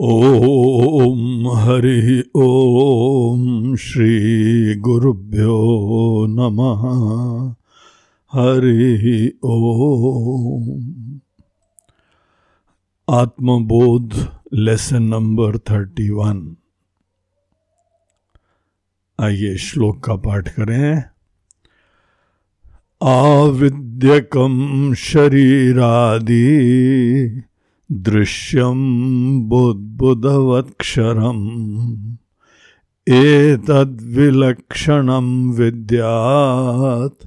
ॐ हरिः ॐ श्रीगुरुभ्यो नमः। हरिः ॐ आत्मबोध लेसन नंबर थर्टी वन आइए श्लोक का पाठ करें। आविद्यकम शरीरादि दृश्यं बुद्बुधवत्क्षरम् एतद्विलक्षणं विद्यात्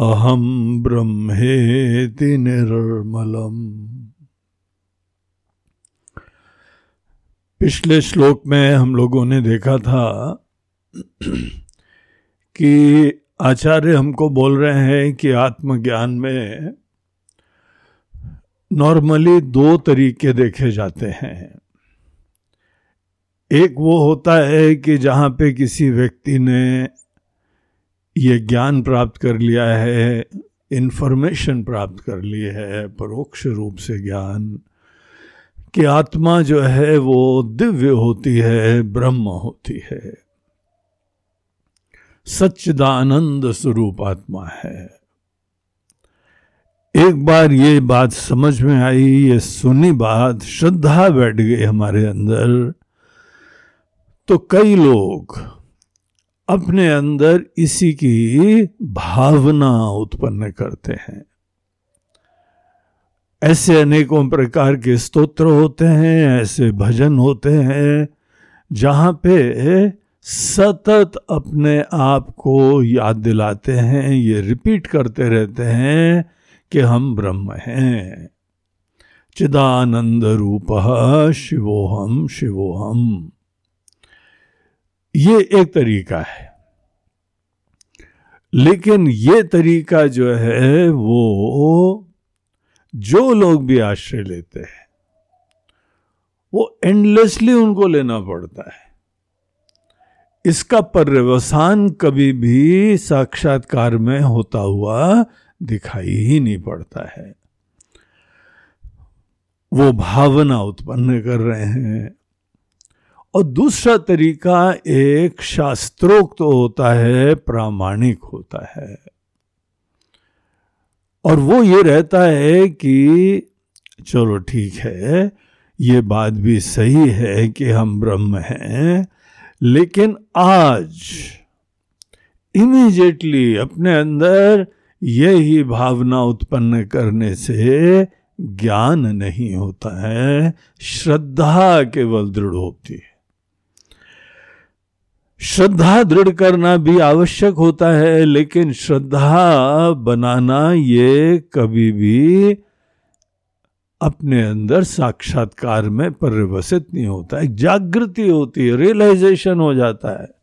अहम ब्रह्मेति निर्मलम। पिछले श्लोक में हम लोगों ने देखा था कि आचार्य हमको बोल रहे हैं कि आत्मज्ञान में नॉर्मली दो तरीके देखे जाते हैं। एक वो होता है कि जहाँ पे किसी व्यक्ति ने ये ज्ञान प्राप्त कर लिया है इन्फॉर्मेशन प्राप्त कर ली है, परोक्ष रूप से ज्ञान, कि आत्मा जो है वो दिव्य होती है, ब्रह्म होती है। सच्चिदानंद स्वरूप आत्मा है। एक बार ये बात समझ में आई, ये सुनी बात, श्रद्धा बैठ गई हमारे अंदर। तो कई लोग अपने अंदर इसी की भावना उत्पन्न करते हैं। ऐसे अनेकों प्रकार के स्तोत्र होते हैं, ऐसे भजन होते हैं, जहाँ पे सतत अपने आप को याद दिलाते हैं, ये रिपीट करते रहते हैं। कि हम ब्रह्म हैं। चिदानंद रूप शिवोहम शिवोहम ये एक तरीका है। लेकिन ये तरीका जो है, वो जो लोग भी आश्रय लेते हैं, वो एंडलेसली उनको लेना पड़ता है। इसका पर्यवसान कभी भी साक्षात्कार में होता हुआ दिखाई ही नहीं पड़ता है। वो भावना उत्पन्न कर रहे हैं। और दूसरा तरीका, एक शास्त्रोक्त तो होता है, प्रामाणिक होता है। और वो ये रहता है कि, चलो ठीक है, ये बात भी सही है कि हम ब्रह्म हैं, लेकिन आज इमीजिएटली अपने अंदर यही भावना उत्पन्न करने से ज्ञान नहीं होता है, श्रद्धा केवल दृढ़ होती है। श्रद्धा दृढ़ करना भी आवश्यक होता है, लेकिन श्रद्धा बनाना ये कभी भी अपने अंदर साक्षात्कार में परिवसित नहीं होता है, जागृति होती है रियलाइजेशन हो जाता है।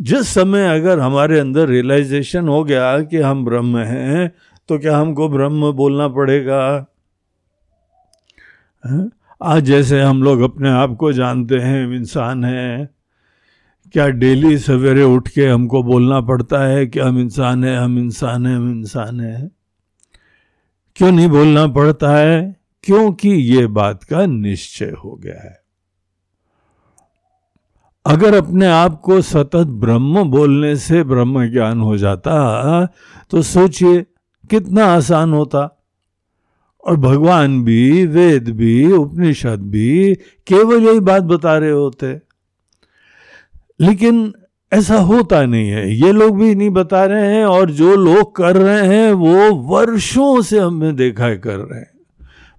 जिस समय अगर हमारे अंदर रियलाइजेशन हो गया कि हम ब्रह्म हैं तो क्या हमको ब्रह्म बोलना पड़ेगा? आज जैसे हम लोग अपने आप को जानते हैं, इंसान हैं, क्या डेली सवेरे उठ के हमको बोलना पड़ता है कि हम इंसान हैं, हम इंसान हैं, हम इंसान हैं? क्यों नहीं बोलना पड़ता है? क्योंकि ये बात का निश्चय हो गया है। अगर अपने आप को सतत ब्रह्म बोलने से ब्रह्म ज्ञान हो जाता तो सोचिए कितना आसान होता। और भगवान भी, वेद भी, उपनिषद भी केवल यही बात बता रहे होते। लेकिन ऐसा होता नहीं है। ये लोग भी नहीं बता रहे हैं और जो लोग कर रहे हैं, वो वर्षों से हमने देखा है कर रहे हैं।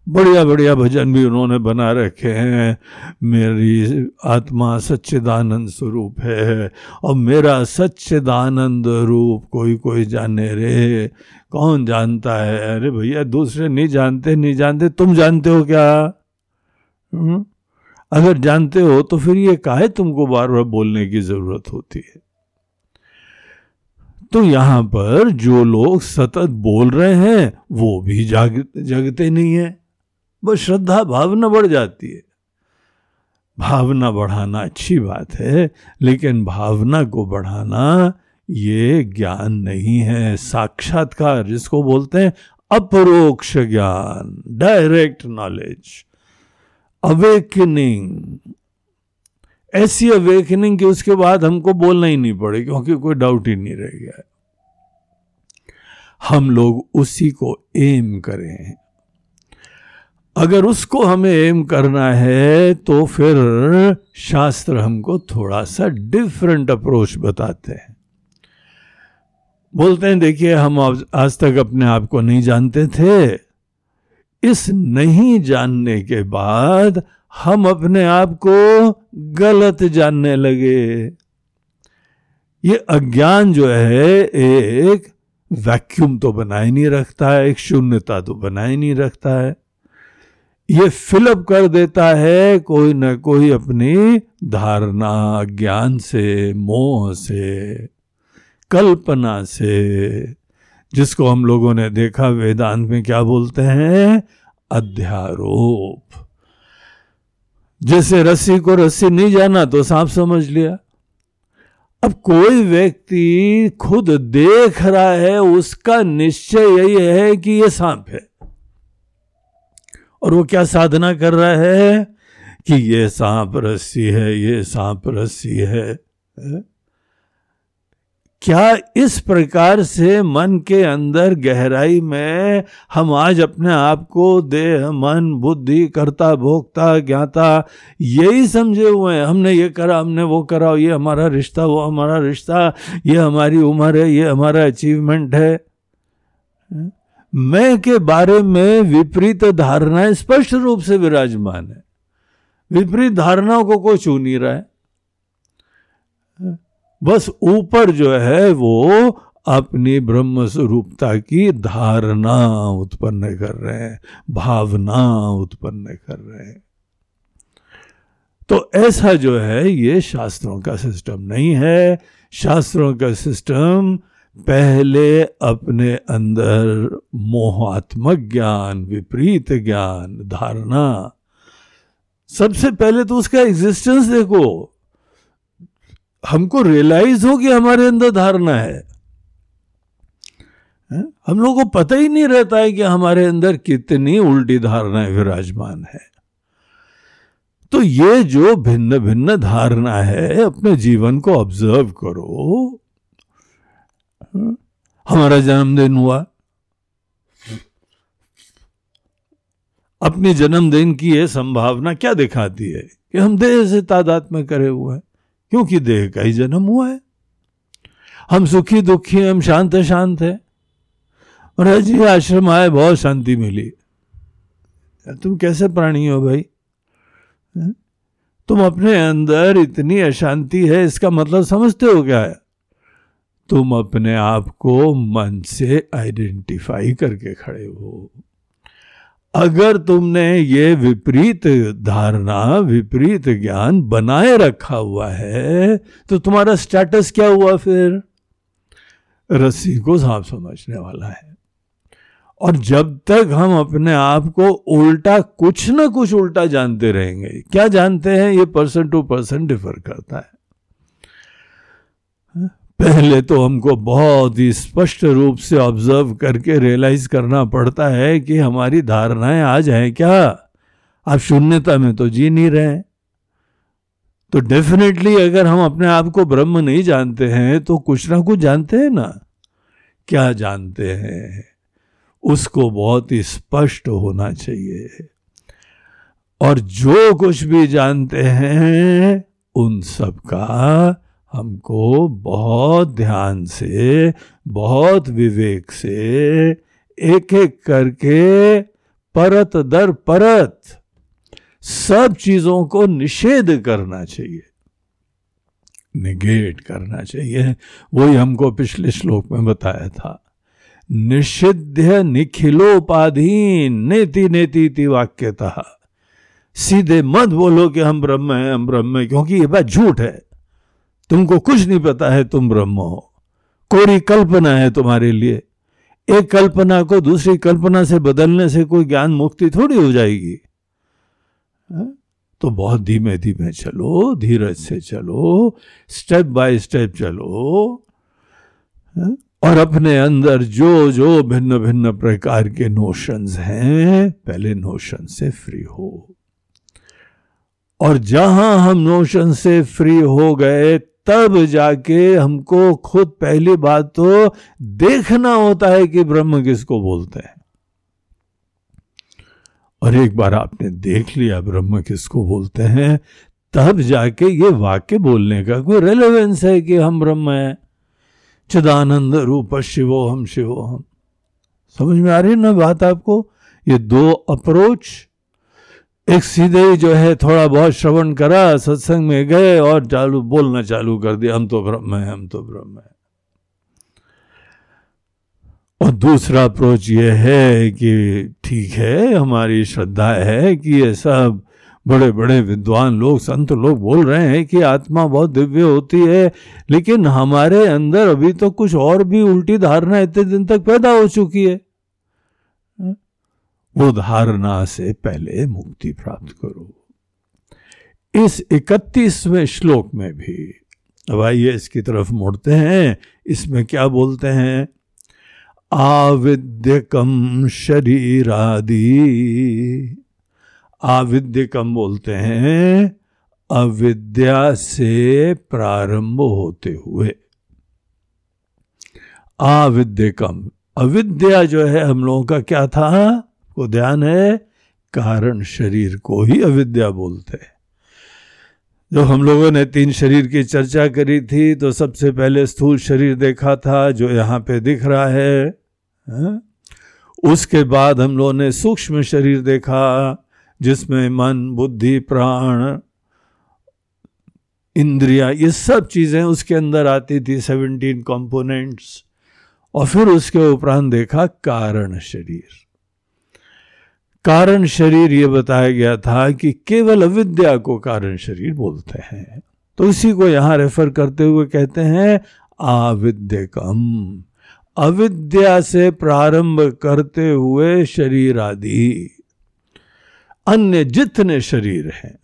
बढ़िया बढ़िया भजन भी उन्होंने बना रखे हैं। मेरी आत्मा सच्चिदानंद स्वरूप है और मेरा सच्चिदानंद रूप कोई कोई जाने रे। कौन जानता है? अरे भैया, दूसरे नहीं जानते नहीं जानते, तुम जानते हो क्या? हुँ? हम्म? अगर जानते हो तो फिर ये काहे तुमको बार बार बोलने की ज़रूरत होती है? तो यहाँ पर जो लोग सतत बोल रहे हैं, वो भी जाग, जगते नहीं है। बस श्रद्धा भावना बढ़ जाती है। भावना बढ़ाना अच्छी बात है, लेकिन भावना को बढ़ाना ये ज्ञान नहीं है। साक्षात्कार जिसको बोलते हैं, अपरोक्ष ज्ञान डायरेक्ट नॉलेज अवेकनिंग ऐसी अवेकनिंग कि उसके बाद हमको बोलना ही नहीं पड़े क्योंकि कोई डाउट ही नहीं रह गया। हम लोग उसी को एम करें। अगर उसको हमें एम करना है तो फिर शास्त्र हमको थोड़ा सा डिफरेंट अप्रोच बताते हैं। बोलते हैं, देखिए, हम आज तक अपने आप को नहीं जानते थे। इस नहीं जानने के बाद हम अपने आप को गलत जानने लगे। ये अज्ञान जो है, एक वैक्यूम तो बनाए नहीं रखता है, एक शून्यता तो बनाए नहीं रखता है। ये फिलअप कर देता है कोई न कोई अपनी धारणा, ज्ञान से, मोह से, कल्पना से, जिसको हम लोगों ने देखा वेदांत में क्या बोलते हैं? अध्यारोप। जैसे रस्सी को रस्सी नहीं जाना तो सांप समझ लिया। अब कोई व्यक्ति खुद देख रहा है, उसका निश्चय यही है कि ये सांप है। और वो क्या साधना कर रहा है कि ये सांप रस्सी है, ये सांप रस्सी है? क्या इस प्रकार से मन के अंदर गहराई में हम आज अपने आप को देह, मन, बुद्धि, करता, भोक्ता, ज्ञाता, यही समझे हुए हैं हमने ये करा, हमने वो करा, ये हमारा रिश्ता, वो हमारा रिश्ता, ये हमारी उम्र है, ये हमारा अचीवमेंट है मैं के बारे में विपरीत धारणाएँ स्पष्ट रूप से विराजमान है। विपरीत धारणाओं को कोई छू नहीं रहा है। बस ऊपर जो है वो अपनी ब्रह्म स्वरूपता की धारणा उत्पन्न कर रहे हैं, भावना उत्पन्न कर रहे हैं। तो ऐसा जो है ये शास्त्रों का सिस्टम नहीं है। शास्त्रों का सिस्टम पहले अपने अंदर मोहात्मक ज्ञान, विपरीत ज्ञान धारणा। सबसे पहले तो उसका एग्जिस्टेंस देखो। हमको रियलाइज़ हो कि हमारे अंदर धारणा है। हम लोगों को पता ही नहीं रहता है कि हमारे अंदर कितनी उल्टी धारणाएँ विराजमान है। तो ये जो भिन्न भिन्न धारणा है, अपने जीवन को ऑब्ज़र्व करो। हमारा जन्मदिन हुआ। अपने जन्मदिन की यह संभावना क्या दिखाती है कि हम देह से तादाद में करे हुए हैं? क्योंकि देह का ही जन्म हुआ है। हम सुखी दुखी हम शांत शांत है। और जी आश्रम आए, बहुत शांति मिली। तुम कैसे प्राणी हो भाई? तुम अपने अंदर इतनी अशांति है, इसका मतलब समझते हो क्या है? तुम अपने आप को मन से आइडेंटिफाई करके खड़े हो। अगर तुमने ये विपरीत धारणा, विपरीत ज्ञान बनाए रखा हुआ है तो तुम्हारा स्टेटस क्या हुआ फिर? रस्सी को सांप समझने वाला है। और जब तक हम अपने आप को उल्टा कुछ ना कुछ उल्टा जानते रहेंगे, क्या जानते हैं? ये पर्सन टू पर्सन डिफर करता है। पहले तो हमको बहुत ही स्पष्ट रूप से ऑब्ज़र्व करके रियलाइज़ करना पड़ता है कि हमारी धारणाएँ आज हैं क्या? आप शून्यता में तो जी नहीं रहे तो डेफिनेटली अगर हम अपने आप को ब्रह्म नहीं जानते हैं तो कुछ ना कुछ जानते हैं ना। क्या जानते हैं? उसको बहुत ही स्पष्ट होना चाहिए। और जो कुछ भी जानते हैं, उन सब का हमको बहुत ध्यान से, बहुत विवेक से एक एक करके परत दर परत सब चीज़ों को निषेध करना चाहिए। निगेट करना चाहिए। वही हमको पिछले श्लोक में बताया था। निषिध्य निखिलोपाधीन नेति नेति वाक्यतः। सीधे मत बोलो कि हम ब्रह्म हैं, हम ब्रह्म हैं, क्योंकि ये बात झूठ है। तुमको कुछ नहीं पता है तुम ब्रह्म हो। कोरी कल्पना है तुम्हारे लिए। एक कल्पना को दूसरी कल्पना से बदलने से कोई ज्ञान मुक्ति थोड़ी हो जाएगी। हाँ? तो बहुत धीमे धीमे चलो, धीरज से चलो स्टेप बाय स्टेप चलो। हाँ? और अपने अंदर जो जो भिन्न भिन्न प्रकार के नोशंस हैं, पहले नोशन से फ्री हो। और जहाँ हम नोशन से फ्री हो गए तब जाके हमको खुद पहली बात तो देखना होता है कि ब्रह्म किसको बोलते हैं। और एक बार आपने देख लिया ब्रह्म किसको बोलते हैं, तब जाके ये वाक्य बोलने का कोई रेलेवेंस है कि हम ब्रह्म है। चिदानंद रूप शिवो हम शिवो हम। समझ में आ रही है ना बात आपको? ये दो अप्रोच एक सीधे ही जो है थोड़ा बहुत श्रवण करा, सत्संग में गए और चालू, बोलना चालू कर दिया, हम तो ब्रह्म है, हम तो ब्रह्म है। और दूसरा अप्रोच ये है कि ठीक है, हमारी श्रद्धा है कि ये सब बड़े बड़े विद्वान लोग, संत लोग बोल रहे हैं कि आत्मा बहुत दिव्य होती है, लेकिन हमारे अंदर अभी तो कुछ और भी उल्टी धारणा इतने दिन तक पैदा हो चुकी है। वो धारणा से पहले मुक्ति प्राप्त करो। इस इकतीसवें श्लोक में भी, अब आइए इसकी तरफ़ मुड़ते हैं। इसमें क्या बोलते हैं? आविद्यकम शरीरादि। आविद्यकम बोलते हैं, अविद्या से प्रारंभ होते हुए। आविद्यकम अविद्या जो है हम लोगों का क्या था? को ध्यान है, कारण शरीर को ही अविद्या बोलते हैं। जो हम लोगों ने तीन शरीर की चर्चा करी थी तो सबसे पहले स्थूल शरीर देखा था, जो यहाँ पे दिख रहा है, हा? उसके बाद हम लोगों ने सूक्ष्म शरीर देखा, जिसमें मन, बुद्धि, प्राण, इंद्रिया, ये सब चीज़ें उसके अंदर आती थी सेवनटीन कंपोनेंट्स और फिर उसके उपरांत देखा कारण शरीर। कारण शरीर ये बताया गया था कि केवल अविद्या को कारण शरीर बोलते हैं। तो इसी को यहाँ रेफर करते हुए कहते हैं आविद्यकम अविद्या से प्रारंभ करते हुए शरीर आदि। अन्य जितने शरीर हैं,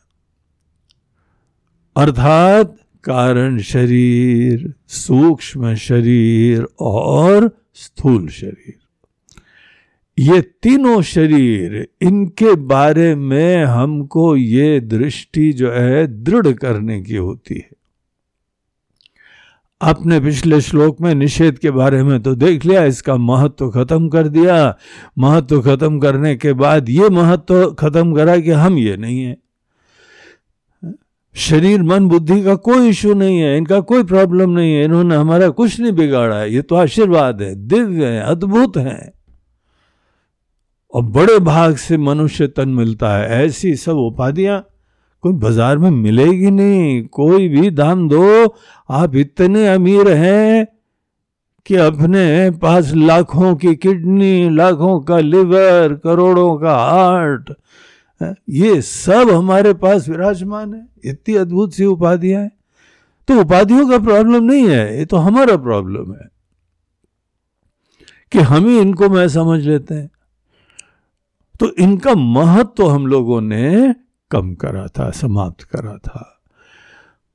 अर्थात कारण शरीर, सूक्ष्म शरीर और स्थूल शरीर। ये तीनों शरीर, इनके बारे में हमको ये दृष्टि जो है, दृढ़ करने की होती है। आपने पिछले श्लोक में निषेध के बारे में तो देख लिया, इसका महत्व तो खत्म कर दिया। महत्व तो खत्म करने के बाद ये महत्व तो खत्म करा कि हम ये नहीं है। शरीर, मन, बुद्धि का कोई इशू नहीं है, इनका कोई प्रॉब्लम नहीं है, इन्होंने हमारा कुछ नहीं बिगाड़ा है। ये तो आशीर्वाद है, दिव्य है, अद्भुत है। और बड़े भाग से मनुष्य तन मिलता है। ऐसी सब उपाधियाँ कोई बाज़ार में मिलेगी नहीं। कोई भी दाम दो। आप इतने अमीर हैं कि अपने पास लाखों की किडनी, लाखों का लिवर, करोड़ों का हार्ट ये सब हमारे पास विराजमान है। इतनी अद्भुत सी उपाधियाँ हैं। तो उपाधियों का प्रॉब्लम नहीं है। ये तो हमारा प्रॉब्लम है। कि हम ही इनको मैं समझ लेते हैं। तो इनका महत्व तो हम लोगों ने कम करा था, समाप्त करा था।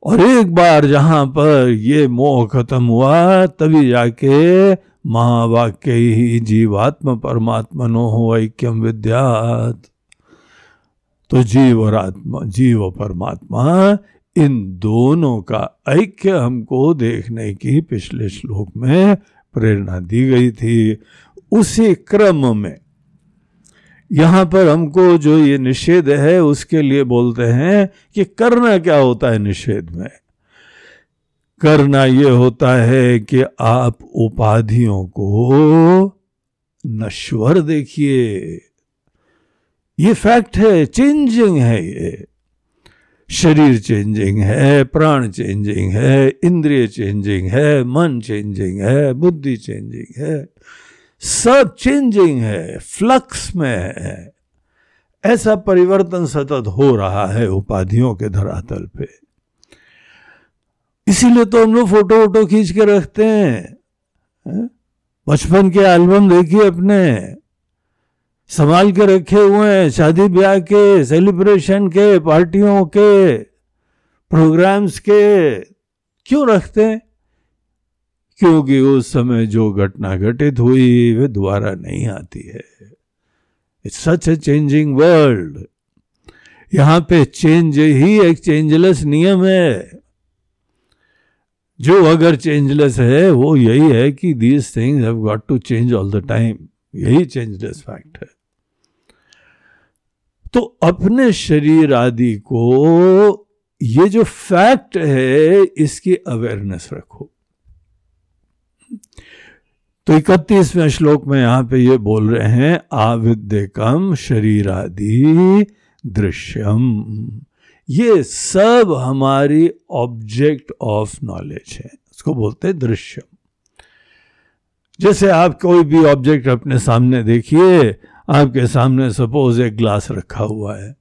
और एक बार जहाँ पर ये मोह खत्म हुआ, तभी जाके महावाक्य ही जीवात्म परमात्मा नो हो ऐक्यम विद्यात। तो जीव और आत्मा, जीव और परमात्मा, इन दोनों का ऐक्य हमको देखने की पिछले श्लोक में प्रेरणा दी गई थी। उसी क्रम में यहाँ पर हमको जो ये निषेध है, उसके लिए बोलते हैं कि करना क्या होता है निषेध में? करना ये होता है कि आप उपाधियों को नश्वर देखिए। ये फैक्ट है, चेंजिंग है ये। शरीर चेंजिंग है, प्राण चेंजिंग है, इंद्रिय चेंजिंग है, मन चेंजिंग है, बुद्धि चेंजिंग है। सब चेंजिंग है फ्लक्स में है। ऐसा परिवर्तन सतत हो रहा है उपाधियों के धरातल पे। इसीलिए तो हम लोग फ़ोटो वोटो खींच के रखते हैं। बचपन के एल्बम देखिए अपने। संभाल के रखे हुए हैं, शादी ब्याह के सेलिब्रेशन के पार्टियों के प्रोग्राम्स के। क्यों रखते हैं? क्योंकि उस समय जो घटना घटित हुई, वे दोबारा नहीं आती है। It's such a changing world यहाँ पे चेंज ही एक चेंजलेस नियम है। जो अगर चेंजलेस है, वो यही है कि these things have got to change all the time यही चेंजलेस फैक्ट है। तो अपने शरीर आदि को, ये जो फैक्ट है, इसकी अवेयरनेस रखो। तो इकतीसवें श्लोक में यहाँ पे ये बोल रहे हैं आविद्यकम शरीर आदि दृश्यम ये सब हमारी ऑब्जेक्ट ऑफ़ नॉलेज है। उसको बोलते हैं दृश्यम जैसे आप कोई भी ऑब्जेक्ट अपने सामने देखिए, आपके सामने सपोज़ एक ग्लास रखा हुआ है।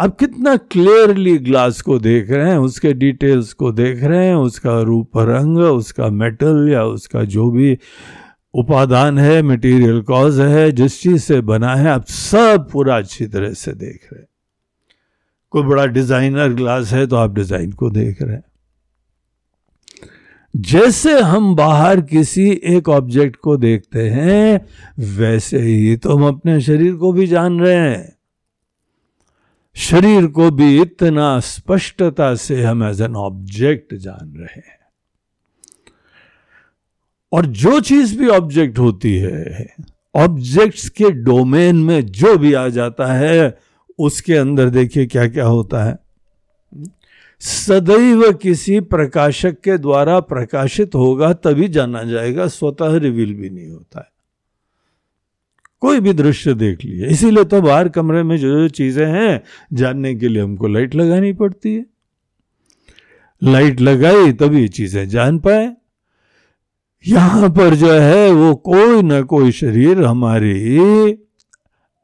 आप कितना क्लियरली ग्लास को देख रहे हैं, उसके डिटेल्स को देख रहे हैं, उसका रूप रंग, उसका मेटल या उसका जो भी उपादान है मटेरियल कॉज है, जिस चीज़ से बना है, आप सब पूरा अच्छी तरह से देख रहे हैं। कोई बड़ा डिज़ाइनर ग्लास है तो आप डिज़ाइन को देख रहे हैं। जैसे हम बाहर किसी एक ऑब्जेक्ट को देखते हैं, वैसे ही तो हम अपने शरीर को भी जान रहे हैं। शरीर को भी इतना स्पष्टता से हम एज एन ऑब्जेक्ट जान रहे हैं। और जो चीज़ भी ऑब्जेक्ट होती है ऑब्जेक्ट्स के डोमेन में जो भी आ जाता है, उसके अंदर देखिए क्या क्या होता है। सदैव किसी प्रकाशक के द्वारा प्रकाशित होगा तभी जाना जाएगा, स्वतः रिवील भी नहीं होता है। कोई भी दृश्य देख लिए। इसीलिए तो बाहर कमरे में जो जो चीज़ें हैं, जानने के लिए हमको लाइट लगानी पड़ती है। लाइट लगाई तभी चीज़ें जान पाए। यहाँ पर जो है, वो कोई ना कोई शरीर हमारी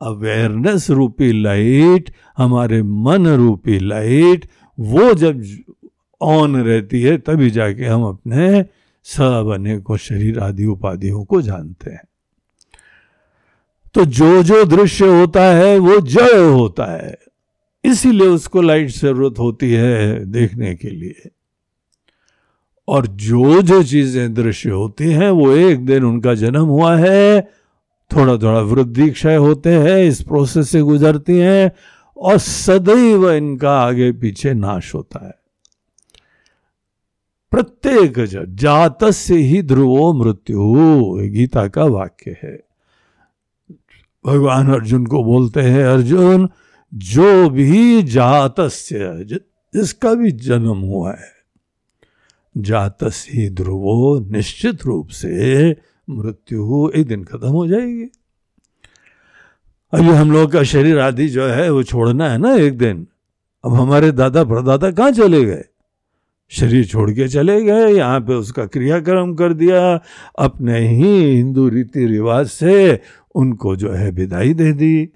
अवेयरनेस रूपी लाइट, हमारे मन रूपी लाइट, वो जब ऑन रहती है, तभी जाके हम अपने सब अनेकों शरीर आदि उपाधियों को जानते हैं। तो जो जो दृश्य होता है, वो जय होता है। इसीलिए उसको लाइट ज़रूरत होती है देखने के लिए। और जो जो चीज़ें दृश्य होती हैं, वो एक दिन उनका जन्म हुआ है थोड़ा थोड़ा वृद्धि क्षय होते हैं, इस प्रोसेस से गुजरती हैं, और सदैव इनका आगे पीछे नाश होता है। प्रत्येक जात से ही ध्रुवो मृत्यु गीता का वाक्य है। भगवान अर्जुन को बोलते हैं, अर्जुन, जो भी जातस्य जिसका भी जन्म हुआ है जातस ही ध्रुवो निश्चित रूप से मृत्यु एक दिन खत्म हो जाएगी। अभी हम लोग का शरीर आदि जो है, वो छोड़ना है ना एक दिन। अब हमारे दादा परदादा कहाँ चले गए? शरीर छोड़ के चले गए, यहाँ पे उसका क्रियाक्रम कर दिया। अपने ही हिंदू रीति रिवाज से उनको जो है विदाई दे दी।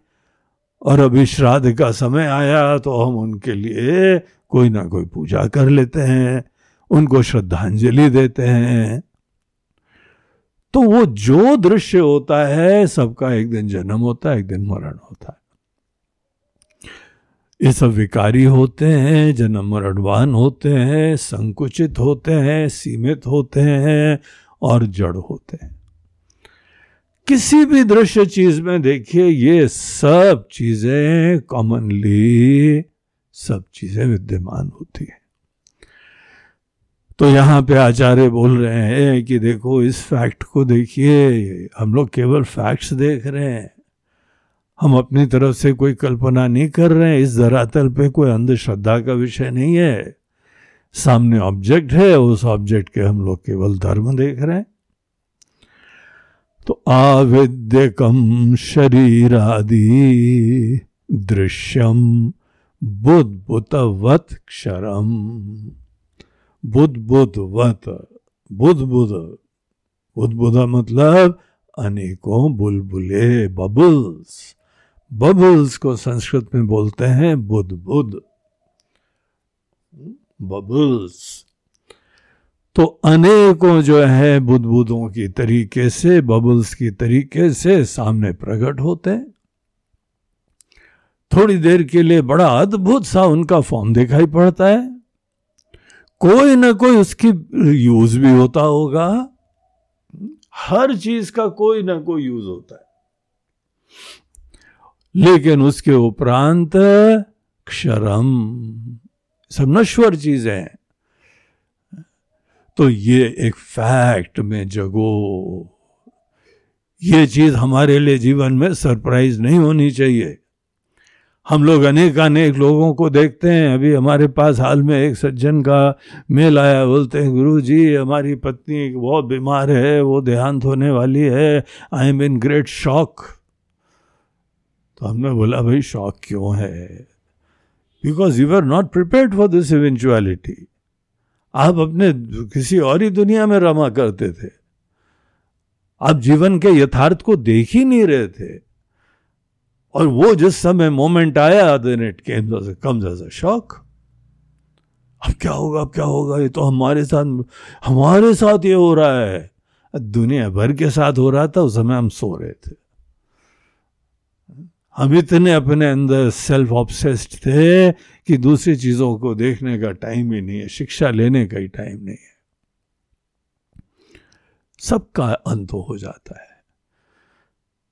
और अभी श्राद्ध का समय आया तो हम उनके लिए कोई ना कोई पूजा कर लेते हैं, उनको श्रद्धांजलि देते हैं। तो वो जो दृश्य होता है, सबका एक दिन जन्म होता है, एक दिन मरण होता है। ये सब विकारी होते हैं, जन्म मरणवान होते हैं, संकुचित होते हैं, सीमित होते हैं और जड़ होते हैं। किसी भी दृश्य चीज़ में देखिए, ये सब चीज़ें कॉमनली सब चीज़ें विद्यमान होती है। तो यहाँ पे आचार्य बोल रहे हैं कि देखो, इस फैक्ट को देखिए, हम लोग केवल फैक्ट्स देख रहे हैं। हम अपनी तरफ़ से कोई कल्पना नहीं कर रहे हैं। इस धरातल पे कोई अंधश्रद्धा का विषय नहीं है। सामने ऑब्जेक्ट है, उस ऑब्जेक्ट के हम लोग केवल धर्म देख रहे हैं। तो आविद्यकम शरीर आदि दृश्यम बुद्ध क्षरम बुद्ध बुद्ध वत बुद्ध बुद्ध बुद्ध बुद्ध मतलब अनेकों बुलबुले, बबल्स। बबल्स को संस्कृत में बोलते हैं बुद्ध बुद्ध। बबल्स तो अनेकों जो है बुद्ध बुद्धों की तरीके से बबल्स की तरीके से सामने प्रकट होते हैं। थोड़ी देर के लिए बड़ा अद्भुत सा उनका फॉर्म दिखाई पड़ता है। कोई ना कोई उसकी यूज़ भी होता होगा। हर चीज़ का कोई ना कोई यूज़ होता है। लेकिन उसके उपरांत क्षरम। सब नश्वर चीज़ें। हैं तो ये एक फैक्ट में जगो। ये चीज़ हमारे लिए जीवन में सरप्राइज़ नहीं होनी चाहिए। हम लोग अनेक अनेक लोगों को देखते हैं। अभी हमारे पास हाल में एक सज्जन का मेल आया। बोलते हैं गुरु जी हमारी पत्नी बहुत बीमार है, वो देहांत होने वाली है। I am in great shock तो हमने बोला, भाई, शौक क्यों है? Because you are not prepared for this eventuality आप अपने किसी और ही दुनिया में रमा करते थे। आप जीवन के यथार्थ को देख ही नहीं रहे थे। और वो जिस समय मोमेंट आया then it came comes as a shock अब क्या होगा, अब क्या होगा? ये तो हमारे साथ हमारे साथ ये हो रहा है। दुनिया भर के साथ हो रहा था, उस समय हम सो रहे थे। हम इतने अपने अंदर सेल्फ ऑब्सेस्ड थे कि दूसरी चीज़ों को देखने का टाइम ही नहीं है, शिक्षा लेने का ही टाइम नहीं है। सबका अंत हो जाता है।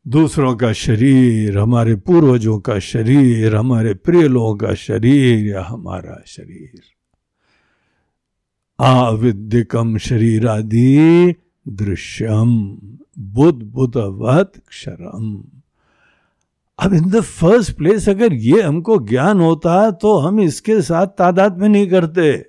दूसरों का शरीर, हमारे पूर्वजों का शरीर, हमारे प्रिय लोगों का शरीर या हमारा शरीर। आविद्यकम शरीर आदि दृश्यम, बुद्ध बुद्धवत क्षरम। अब इन द फ़र्स्ट प्लेस अगर ये हमको ज्ञान होता तो हम इसके साथ तादाद में नहीं करते।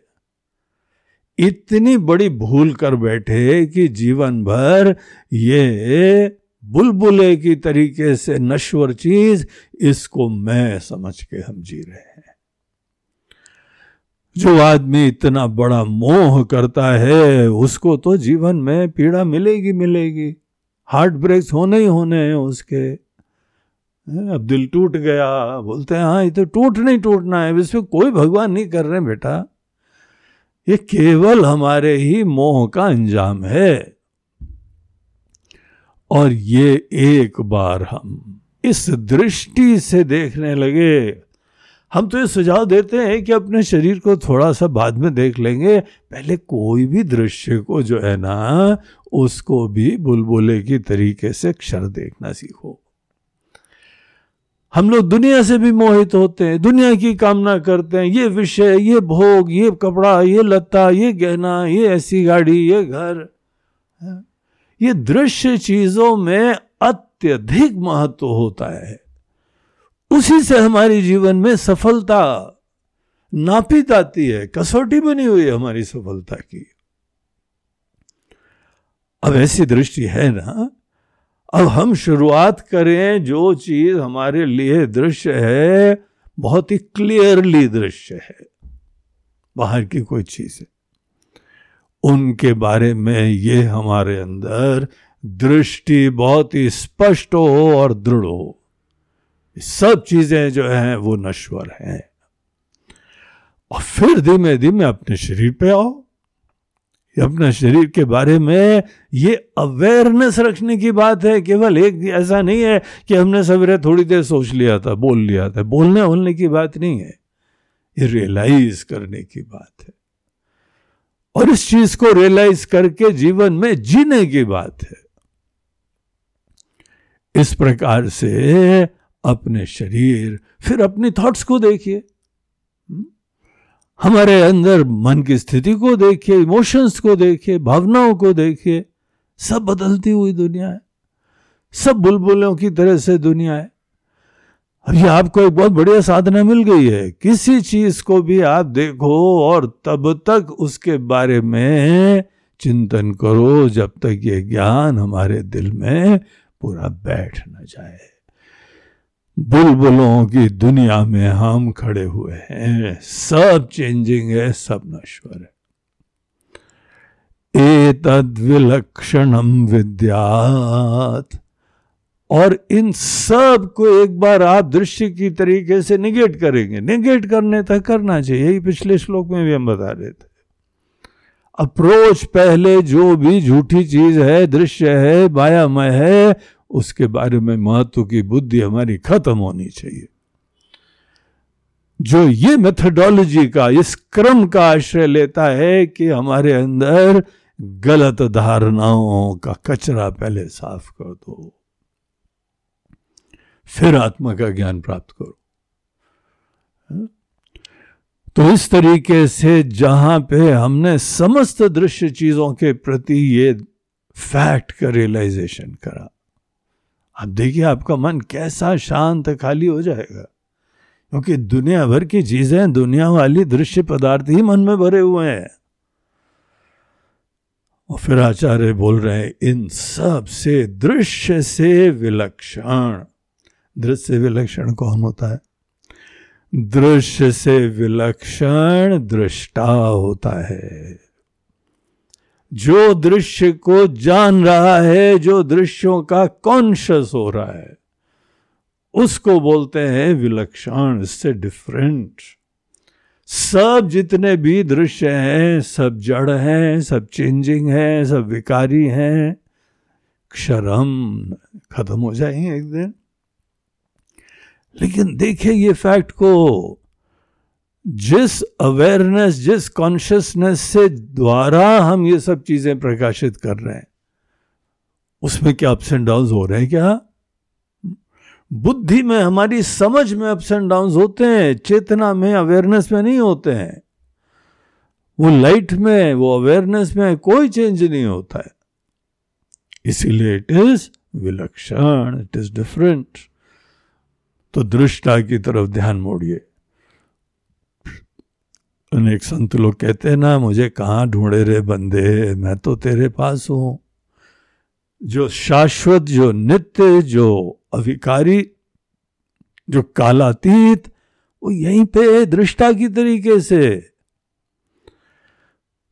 इतनी बड़ी भूल कर बैठे कि जीवन भर ये बुलबुले की तरीके से नश्वर चीज़, इसको मैं समझ के हम जी रहे हैं। जो आदमी इतना बड़ा मोह करता है, उसको तो जीवन में पीड़ा मिलेगी मिलेगी। हार्ट ब्रेक्स होने ही होने हैं उसके। अब दिल टूट गया। बोलते हैं हाँ ये तो टूट नहीं टूटना है इसमें कोई भगवान नहीं कर रहे बेटा। ये केवल हमारे ही मोह का अंजाम है। और ये एक बार हम इस दृष्टि से देखने लगे। हम तो ये सुझाव देते हैं कि अपने शरीर को थोड़ा सा बाद में देख लेंगे। पहले कोई भी दृश्य को जो है ना, उसको भी बुलबुले की तरीके से अक्षर देखना सीखो। हम लोग दुनिया से भी मोहित होते हैं, दुनिया की कामना करते हैं, ये विषय, ये भोग, ये कपड़ा, ये लत्ता, ये गहना, ये ऐसी गाड़ी, ये घर ये दृश्य चीज़ों में अत्यधिक महत्व होता है। उसी से हमारी जीवन में सफलता नापित आती है, कसौटी बनी हुई है हमारी सफलता की। अब ऐसी दृष्टि है ना अब हम शुरुआत करें जो चीज़ हमारे लिए दृश्य है, बहुत ही क्लियरली दृश्य है। बाहर की कोई चीज़ है। उनके बारे में ये हमारे अंदर दृष्टि बहुत ही स्पष्ट हो और दृढ़ हो। सब चीज़ें जो हैं, वो नश्वर हैं। और फिर धीमे धीमे अपने शरीर पे आओ। अपने शरीर के बारे में ये अवेयरनेस रखने की बात है। केवल एक ऐसा नहीं है कि हमने सवेरे थोड़ी देर सोच लिया था, बोल लिया था। बोलने बोलने की बात नहीं है। ये रियलाइज़ करने की बात है। और इस चीज़ को रियलाइज़ करके जीवन में जीने की बात है। इस प्रकार से अपने शरीर, फिर अपनी थॉट्स को देखिए। हमारे अंदर मन की स्थिति को देखिए इमोशंस को देखिए भावनाओं को देखिए सब बदलती हुई दुनिया है। सब बुलबुलों की तरह से दुनिया है। अभी आपको एक बहुत बढ़िया साधना मिल गई है। किसी चीज़ को भी आप देखो और तब तक उसके बारे में चिंतन करो जब तक ये ज्ञान हमारे दिल में पूरा बैठ न जाए। बुलबुलों की दुनिया में हम खड़े हुए हैं। सब चेंजिंग है, सब नश्वर है। तद विलक्षणम विद्यात। और इन सबको एक बार आप दृश्य की तरीके से निगेट करेंगे। निगेट करने तक करना चाहिए। यही पिछले श्लोक में भी हम बता रहे थे। अप्रोच पहले जो भी झूठी चीज़ है, दृश्य है मायामय है उसके बारे में महत्व की बुद्धि हमारी खत्म होनी चाहिए। जो ये मेथडोलॉजी का, इस क्रम का आश्रय लेता है कि हमारे अंदर गलत धारणाओं का कचरा पहले साफ़ कर दो। फिर आत्मा का ज्ञान प्राप्त करो। तो इस तरीके से जहाँ पे हमने समस्त दृश्य चीज़ों के प्रति ये फैक्ट का रियलाइजेशन करा। अब देखिए आपका मन कैसा शांत, खाली हो जाएगा। क्योंकि दुनिया भर की चीज़ें, दुनिया वाली दृश्य पदार्थ ही मन में भरे हुए हैं। और फिर आचार्य बोल रहे हैं, इन सबसे दृश्य से विलक्षण। दृश्य विलक्षण कौन होता है? दृश्य से विलक्षण दृष्टा होता है। जो दृश्य को जान रहा है, जो दृश्यों का कॉन्शियस हो रहा है, उसको बोलते हैं विलक्षण, इससे डिफरेंट सब जितने भी दृश्य हैं, सब जड़ हैं, सब चेंजिंग हैं, सब विकारी हैं, क्षरम खत्म हो जाएँगे एक दिन। लेकिन देखिए ये फैक्ट को जिस अवेयरनेस जिस कॉन्शियसनेस से द्वारा हम ये सब चीज़ें प्रकाशित कर रहे हैं, उसमें क्या अप्स एंड डाउन हो रहे हैं क्या? बुद्धि में, हमारी समझ में अप्स एंड डाउन होते हैं, चेतना में अवेयरनेस में नहीं होते हैं। वो लाइट में, वो अवेयरनेस में कोई चेंज नहीं होता है। इसीलिए इट इज़ विलक्षण इट इज़ डिफरेंट तो दृष्टा की तरफ़ ध्यान मोड़िए। अनेक संत लोग कहते हैं, ना, मुझे कहाँ ढूंढे रे बंदे? मैं तो तेरे पास हूँ। जो शाश्वत, जो नित्य, जो अविकारी, जो कालातीत, वो यहीं पे दृष्टा की तरीके से।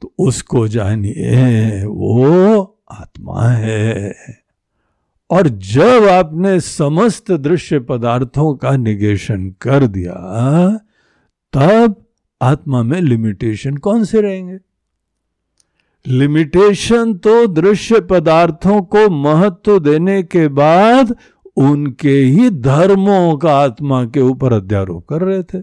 तो उसको जानिए, वो आत्मा है। और जब आपने समस्त दृश्य पदार्थों का निगेशन कर दिया, तब आत्मा में लिमिटेशन कौन से रहेंगे? लिमिटेशन तो दृश्य पदार्थों को महत्व देने के बाद उनके ही धर्मों का आत्मा के ऊपर अध्यारोप कर रहे थे।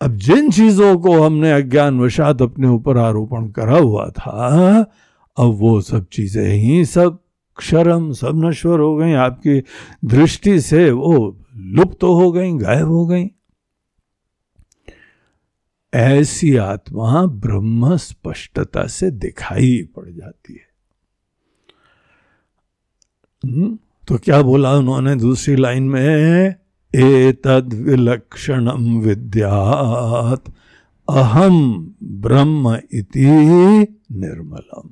अब जिन चीज़ों को हमने अज्ञान वशात अपने ऊपर आरोपण करा हुआ था, अब वो सब चीज़ें ही सब क्षरम, सब नश्वर हो गई, आपकी दृष्टि से वो लुप्त तो हो गई, गायब हो गई। ऐसी आत्मा ब्रह्म स्पष्टता से दिखाई पड़ जाती है। हम्म, तो क्या बोला उन्होंने दूसरी लाइन में? ए तद विलक्षणम विद्यात अहम ब्रह्म इति निर्मलम।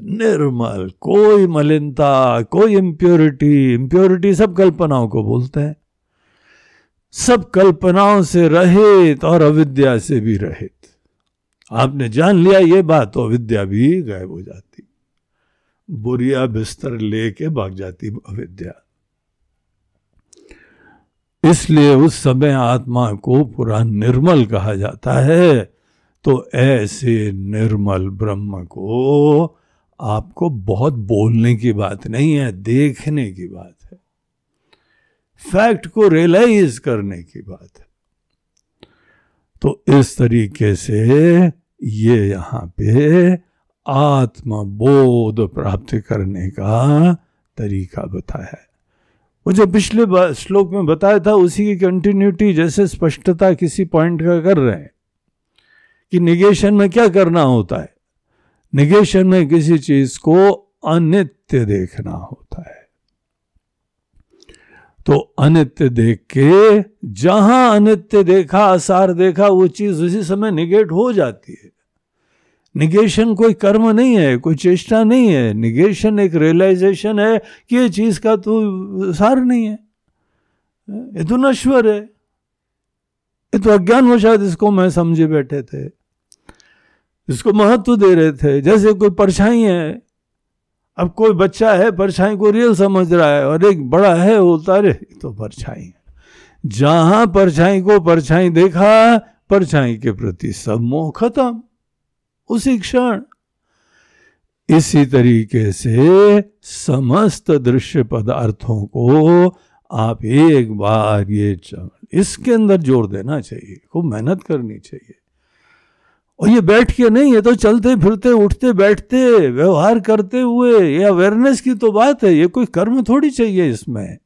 निर्मल कोई मलिनता कोई इंप्योरिटी इंप्योरिटी सब कल्पनाओं को बोलते हैं। सब कल्पनाओं से रहित और अविद्या से भी रहित। आपने जान लिया ये बात तो अविद्या भी गायब हो जाती। बुरिया बिस्तर लेके भाग जाती अविद्या। इसलिए उस समय आत्मा को पूरा निर्मल कहा जाता है तो ऐसे निर्मल ब्रह्म को आपको बहुत बोलने की बात नहीं है, देखने की बात फैक्ट को रियलाइज़ करने की बात है। तो इस तरीके से ये यहाँ पे आत्मबोध प्राप्त करने का तरीका बताया है। वो जो पिछले श्लोक में बताया था, उसी की कंटिन्यूटी जैसे स्पष्टता किसी पॉइंट का कर रहे हैं कि निगेशन में क्या करना होता है? निगेशन में किसी चीज़ को अनित्य देखना होता है। तो अनित्य देख के, जहाँ अनित्य देखा, आसार देखा, वो चीज़ उसी समय निगेट हो जाती है। निगेशन कोई कर्म नहीं है, कोई चेष्टा नहीं है। निगेशन एक रियलाइजेशन है कि ये चीज़ का तो सार नहीं है। ये तो नश्वर है। ये तो अज्ञान हो, शायद इसको मैं समझे बैठे थे। इसको महत्व दे रहे थे। जैसे कोई परछाई है अब कोई बच्चा है, परछाई को रियल समझ रहा है और एक बड़ा है, वो उतारे तो परछाई जहाँ परछाई को परछाई देखा, परछाई के प्रति सब मोह खत्म। उसी क्षण, इसी तरीके से समस्त दृश्य पदार्थों को आप एक बार ये चल, इसके अंदर ज़ोर देना चाहिए, खूब मेहनत करनी चाहिए। और ये बैठ के नहीं, ये तो चलते फिरते, उठते बैठते, व्यवहार करते हुए, ये अवेयरनेस की तो बात है, ये कोई कर्म थोड़ी चाहिए इसमें।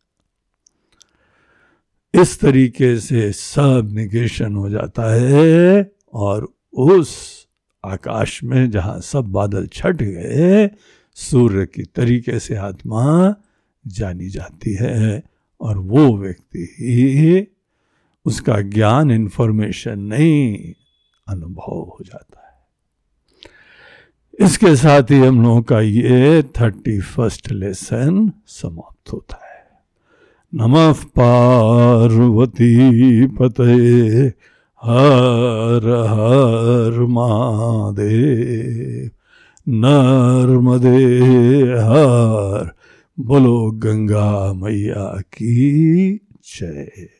इस तरीके से सब निगेशन हो जाता है और उस आकाश में जहाँ सब बादल छट गए, सूर्य की तरीके से आत्मा जानी जाती है और वो व्यक्ति ही, उसका ज्ञान इंफॉर्मेशन नहीं अनुभव हो जाता है। इसके साथ ही हम लोगों का ये थर्टी फ़र्स्ट लेसन समाप्त होता है। नमः पार्वती पते हर हर महादेव। नर्मदे हर। बोलो गंगा मैया की जय।